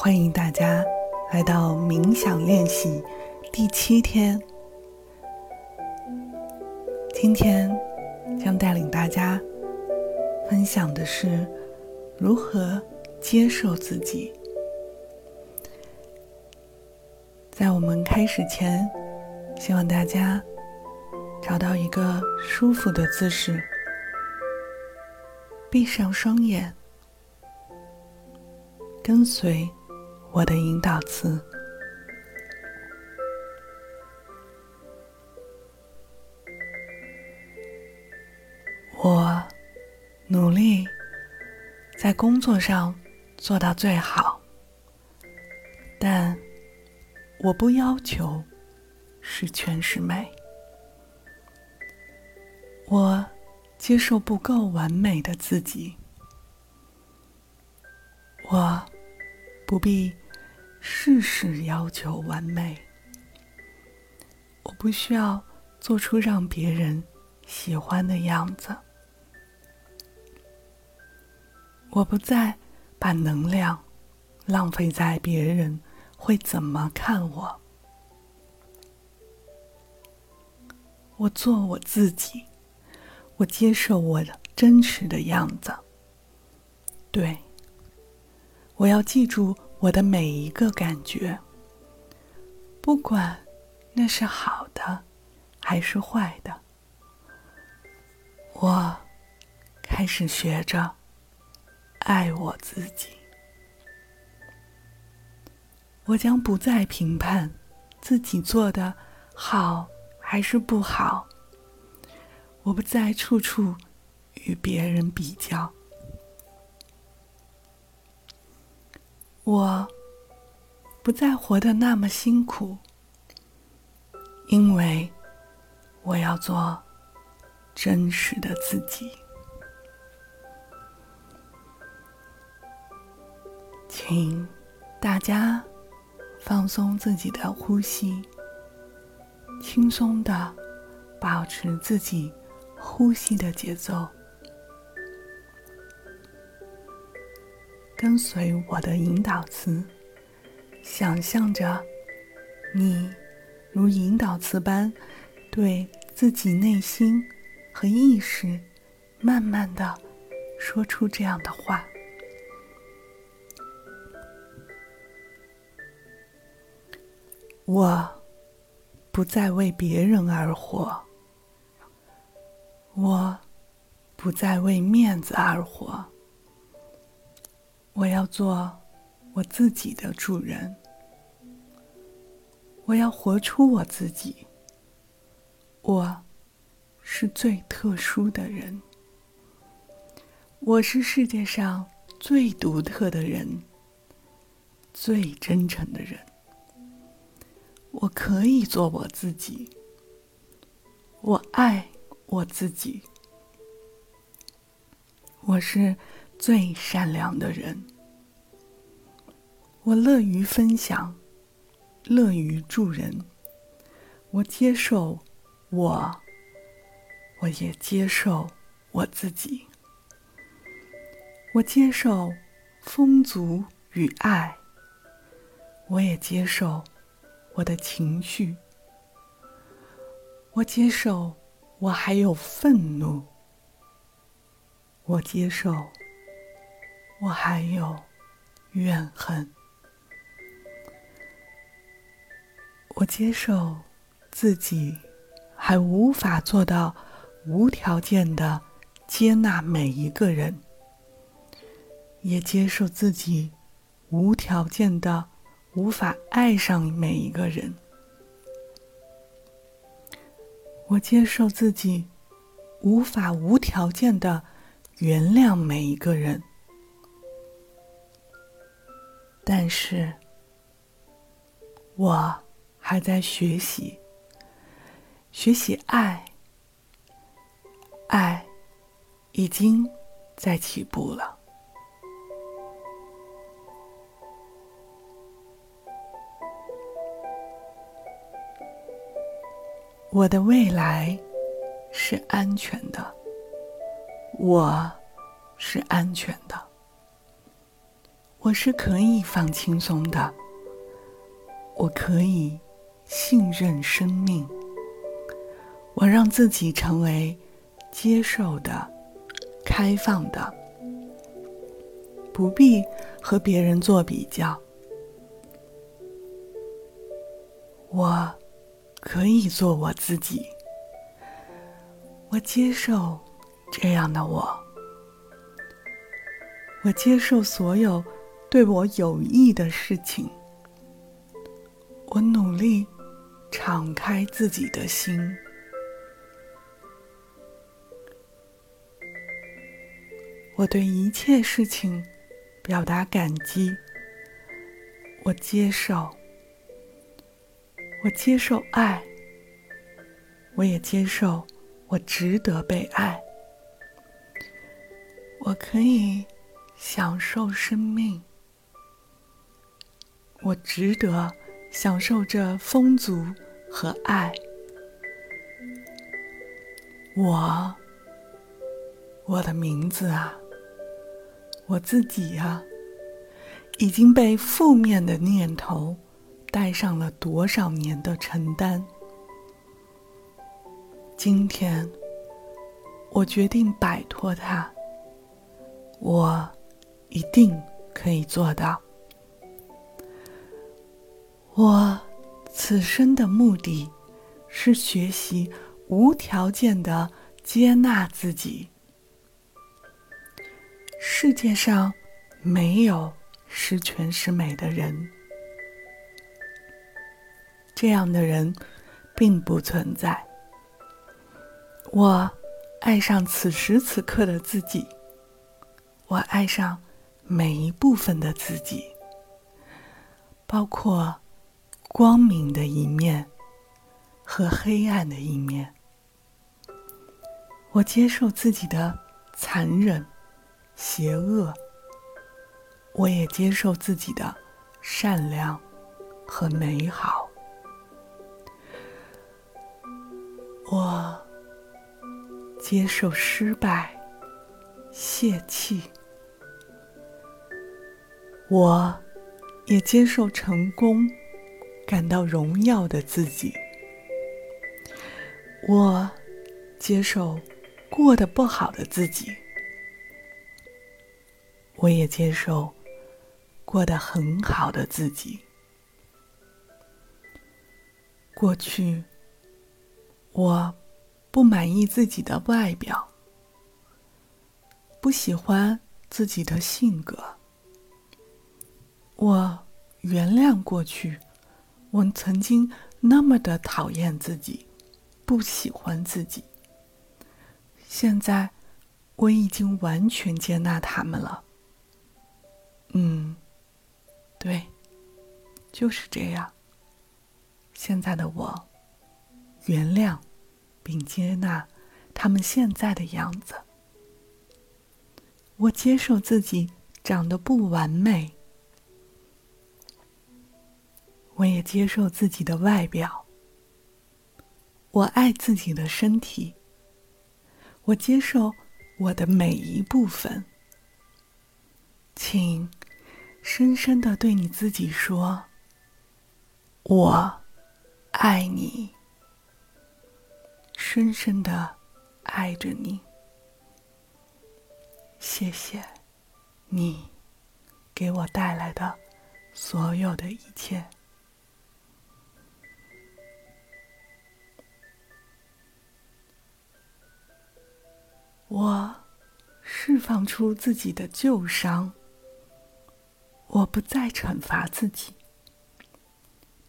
欢迎大家来到冥想练习第七天。今天将带领大家分享的是如何接受自己。在我们开始前，希望大家找到一个舒服的姿势，闭上双眼，跟随。我的引导词：我努力在工作上做到最好，但我不要求十全十美。我接受不够完美的自己。不必事事要求完美。我不需要做出让别人喜欢的样子。我不再把能量浪费在别人会怎么看我。我做我自己，我接受我的真实的样子。对。我要记住我的每一个感觉，不管那是好的还是坏的。我开始学着爱我自己。我将不再评判自己做的好还是不好。我不再处处与别人比较。我不再活得那么辛苦，因为我要做真实的自己。请大家放松自己的呼吸，轻松的保持自己呼吸的节奏。跟随我的引导词，想象着你如引导词般对自己内心和意识慢慢的说出这样的话：我不再为别人而活，我不再为面子而活。我要做我自己的主人，我要活出我自己。我是最特殊的人，我是世界上最独特的人，最真诚的人。我可以做我自己，我爱我自己，我是。最善良的人，我乐于分享，乐于助人。我接受我，我也接受我自己。我接受丰足与爱，我也接受我的情绪。我接受我还有愤怒，我接受。我还有怨恨，我接受自己还无法做到无条件的接纳每一个人，也接受自己无条件的无法爱上每一个人。我接受自己无法无条件的原谅每一个人。但是，我还在学习，学习爱，爱已经在起步了。我的未来是安全的，我是安全的。我是可以放轻松的，我可以信任生命，我让自己成为接受的、开放的，不必和别人做比较。我可以做我自己，我接受这样的我，我接受所有对我有益的事情，我努力敞开自己的心，我对一切事情表达感激，我接受。我接受爱，我也接受我值得被爱。我可以享受生命，我值得享受这丰足和爱。我，我的名字啊，我自己啊，已经被负面的念头。带上了多少年的承担？今天，我决定摆脱它。我一定可以做到。我此生的目的是学习无条件的接纳自己。世界上没有十全十美的人。这样的人并不存在。我爱上此时此刻的自己，我爱上每一部分的自己，包括光明的一面和黑暗的一面。我接受自己的残忍、邪恶，我也接受自己的善良和美好。我接受失败，泄气；我也接受成功，感到荣耀的自己。我接受过得不好的自己，我也接受过得很好的自己。过去。我不满意自己的外表，不喜欢自己的性格。我原谅过去，我曾经那么的讨厌自己，不喜欢自己。现在我已经完全接纳他们了。嗯，对，就是这样。现在的我，原谅。并接纳他们现在的样子。我接受自己长得不完美，我也接受自己的外表。我爱自己的身体，我接受我的每一部分。请深深的对你自己说：“我爱你。”深深的爱着你，谢谢你给我带来的所有的一切。我释放出自己的旧伤，我不再惩罚自己，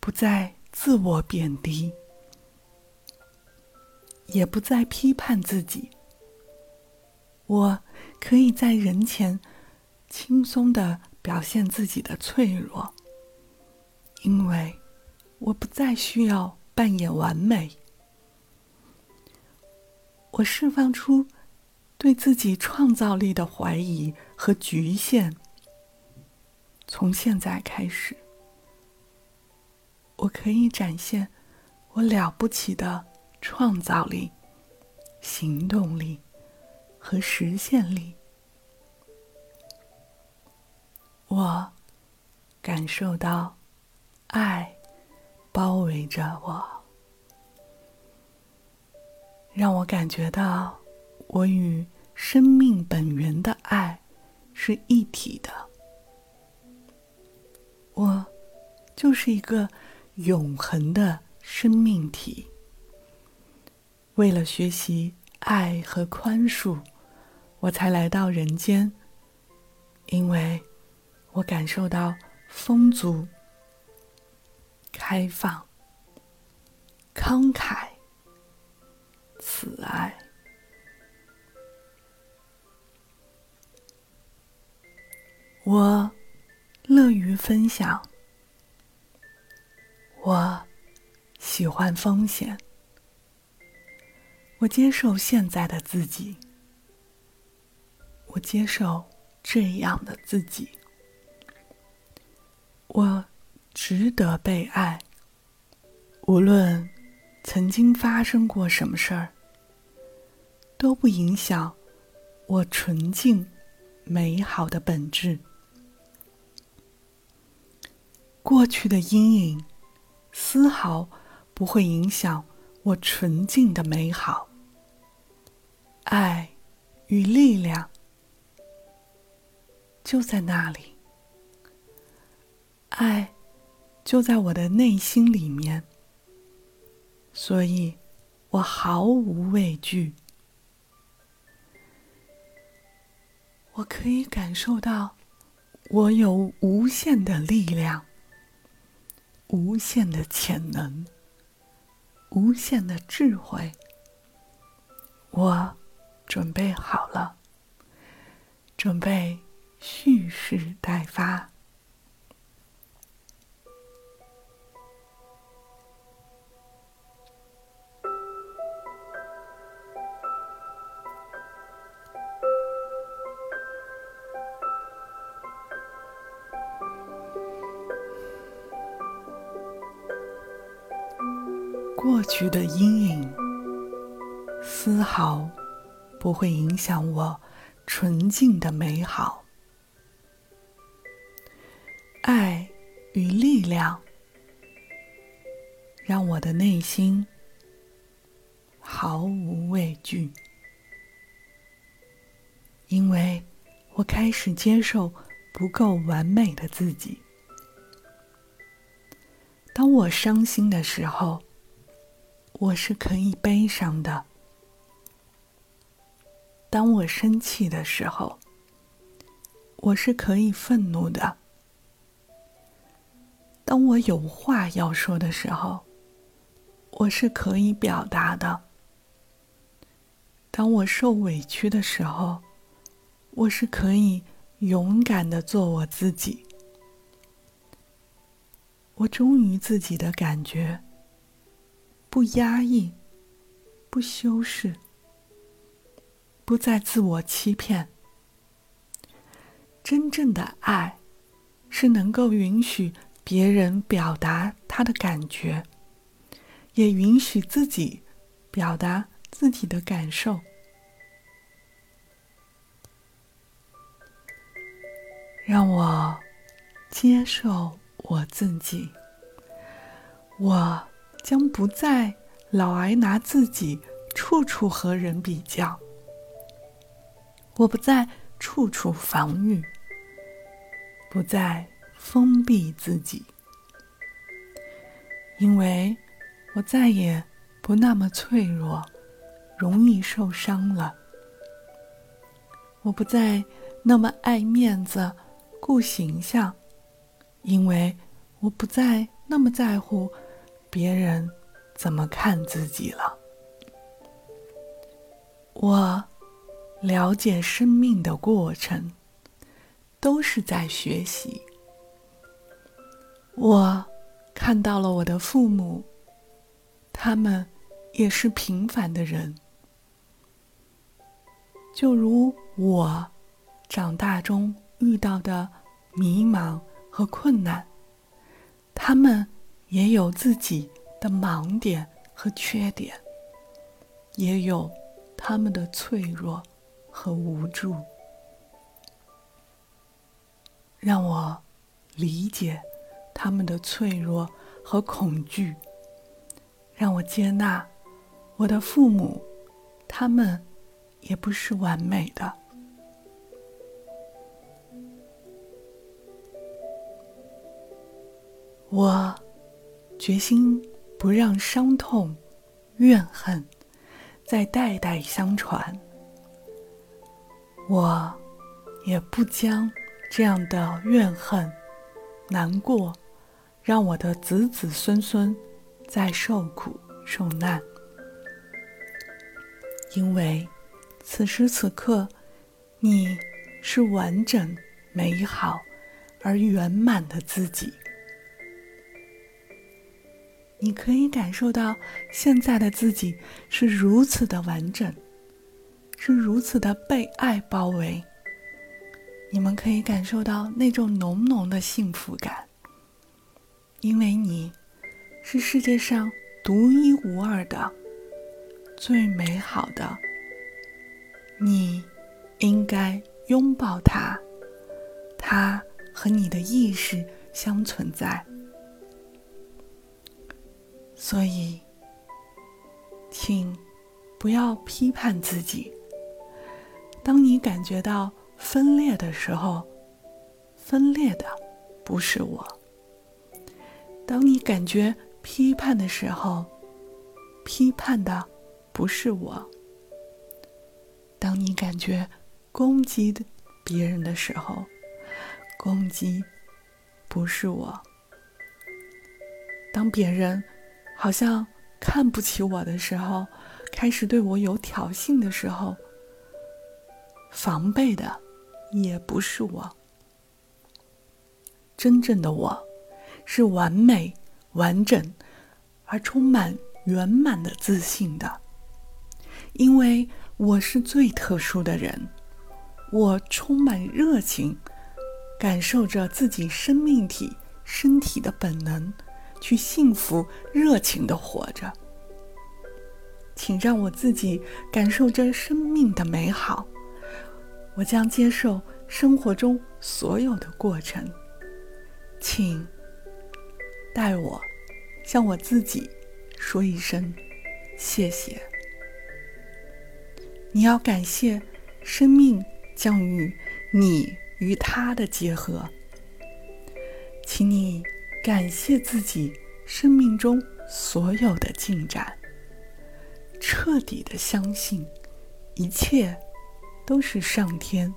不再自我贬低。也不再批判自己。我可以在人前轻松的表现自己的脆弱，因为我不再需要扮演完美。我释放出对自己创造力的怀疑和局限。从现在开始，我可以展现我了不起的。创造力、行动力和实现力。我感受到爱包围着我，让我感觉到我与生命本源的爱是一体的。我就是一个永恒的生命体。为了学习爱和宽恕，我才来到人间。因为我感受到丰足、开放、慷慨、慈爱，我。乐于分享，我喜欢风险，我接受现在的自己，我接受这样的自己，我值得被爱。无论曾经发生过什么事儿，都不影响我纯净、美好的本质。过去的阴影，丝毫不会影响我纯净的美好。爱与力量就在那里，爱就在我的内心里面，所以我毫无畏惧。我可以感受到，我有无限的力量。无限的潜能，无限的智慧，我准备好了，准备蓄势待发。去的阴影丝毫不会影响我纯净的美好。爱与力量让我的内心毫无畏惧，因为我开始接受不够完美的自己。当我伤心的时候。我是可以悲伤的。当我生气的时候，我是可以愤怒的。当我有话要说的时候，我是可以表达的。当我受委屈的时候，我是可以勇敢的做我自己。我忠于自己的感觉。不压抑，不修饰，不再自我欺骗。真正的爱，是能够允许别人表达他的感觉，也允许自己表达自己的感受。让我接受我自己，我。将不再老爱拿自己处处和人比较，我不再处处防御，不再封闭自己，因为我再也不那么脆弱，容易受伤了。我不再那么爱面子、顾形象，因为我不再那么在乎。别人怎么看自己了？我了解生命的过程，都是在学习。我看到了我的父母，他们也是平凡的人，就如我长大中遇到的迷茫和困难，他们。也有自己的盲点和缺点，也有他们的脆弱和无助。让我理解他们的脆弱和恐惧，让我接纳我的父母，他们也不是完美的。我决心不让伤痛、怨恨再代代相传。我也不将这样的怨恨、难过，让我的子子孙孙再受苦受难。因为此时此刻，你是完整、美好而圆满的自己。你可以感受到现在的自己是如此的完整，是如此的被爱包围。你们可以感受到那种浓浓的幸福感，因为你是世界上独一无二的、最美好的。你应该拥抱它，它和你的意识相存在。所以，请不要批判自己。当你感觉到分裂的时候，分裂的不是我；当你感觉批判的时候，批判的不是我；当你感觉攻击别人的时候，攻击不是我；当别人。好像看不起我的时候，开始对我有挑衅的时候，防备的也不是我。真正的我，是完美、完整而充满圆满的自信的，因为我是最特殊的人，我充满热情，感受着自己生命体、身体的本能。去幸福、热情的活着，请让我自己感受着生命的美好。我将接受生活中所有的过程，请带我向我自己说一声谢谢。你要感谢生命将与你与他的结合，请你。感谢自己生命中所有的进展，彻底的相信一切都是上天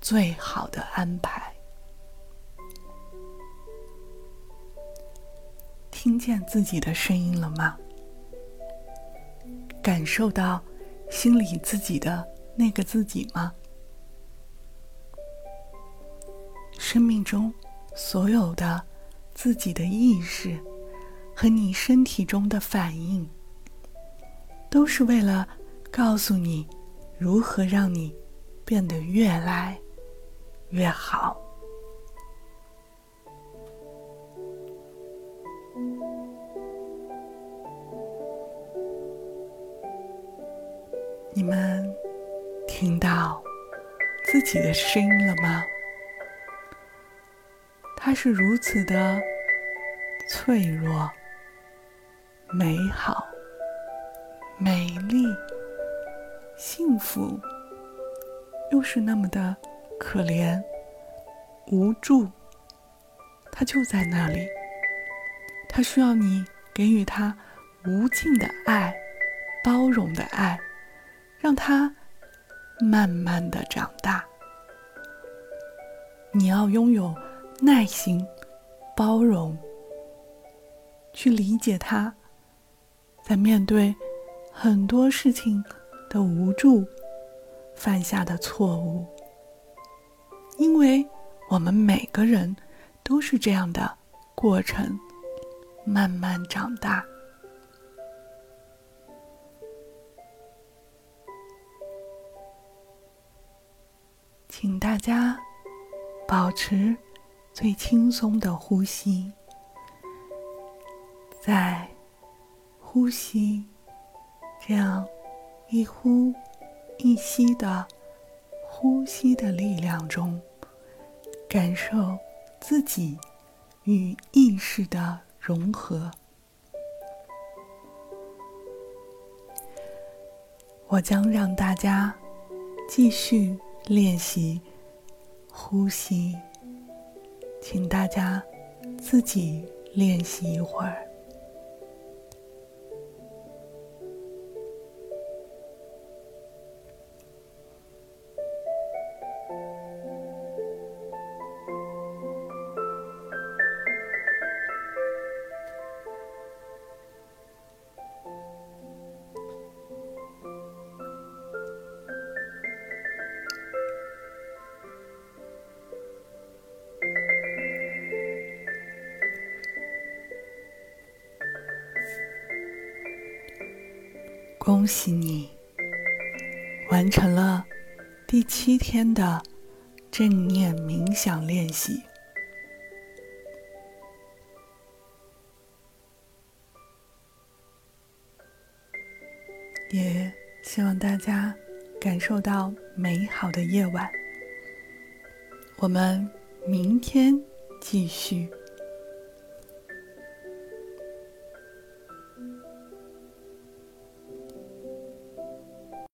最好的安排。听见自己的声音了吗？感受到心里自己的那个自己吗？生命中所有的。自己的意识和你身体中的反应，都是为了告诉你如何让你变得越来越好。你们听到自己的声音了吗？它是如此的脆弱、美好、美丽、幸福，又是那么的可怜、无助。它就在那里，它需要你给予它无尽的爱、包容的爱，让它慢慢的长大。你要拥有。耐心、包容，去理解他，在面对很多事情的无助、犯下的错误，因为我们每个人都是这样的过程，慢慢长大。请大家保持。最轻松的呼吸，在呼吸这样一呼一吸的呼吸的力量中，感受自己与意识的融合。我将让大家继续练习呼吸，请大家自己练习一会儿。恭喜你，完成了第七天的正念冥想练习。也希望大家感受到美好的夜晚。我们明天继续。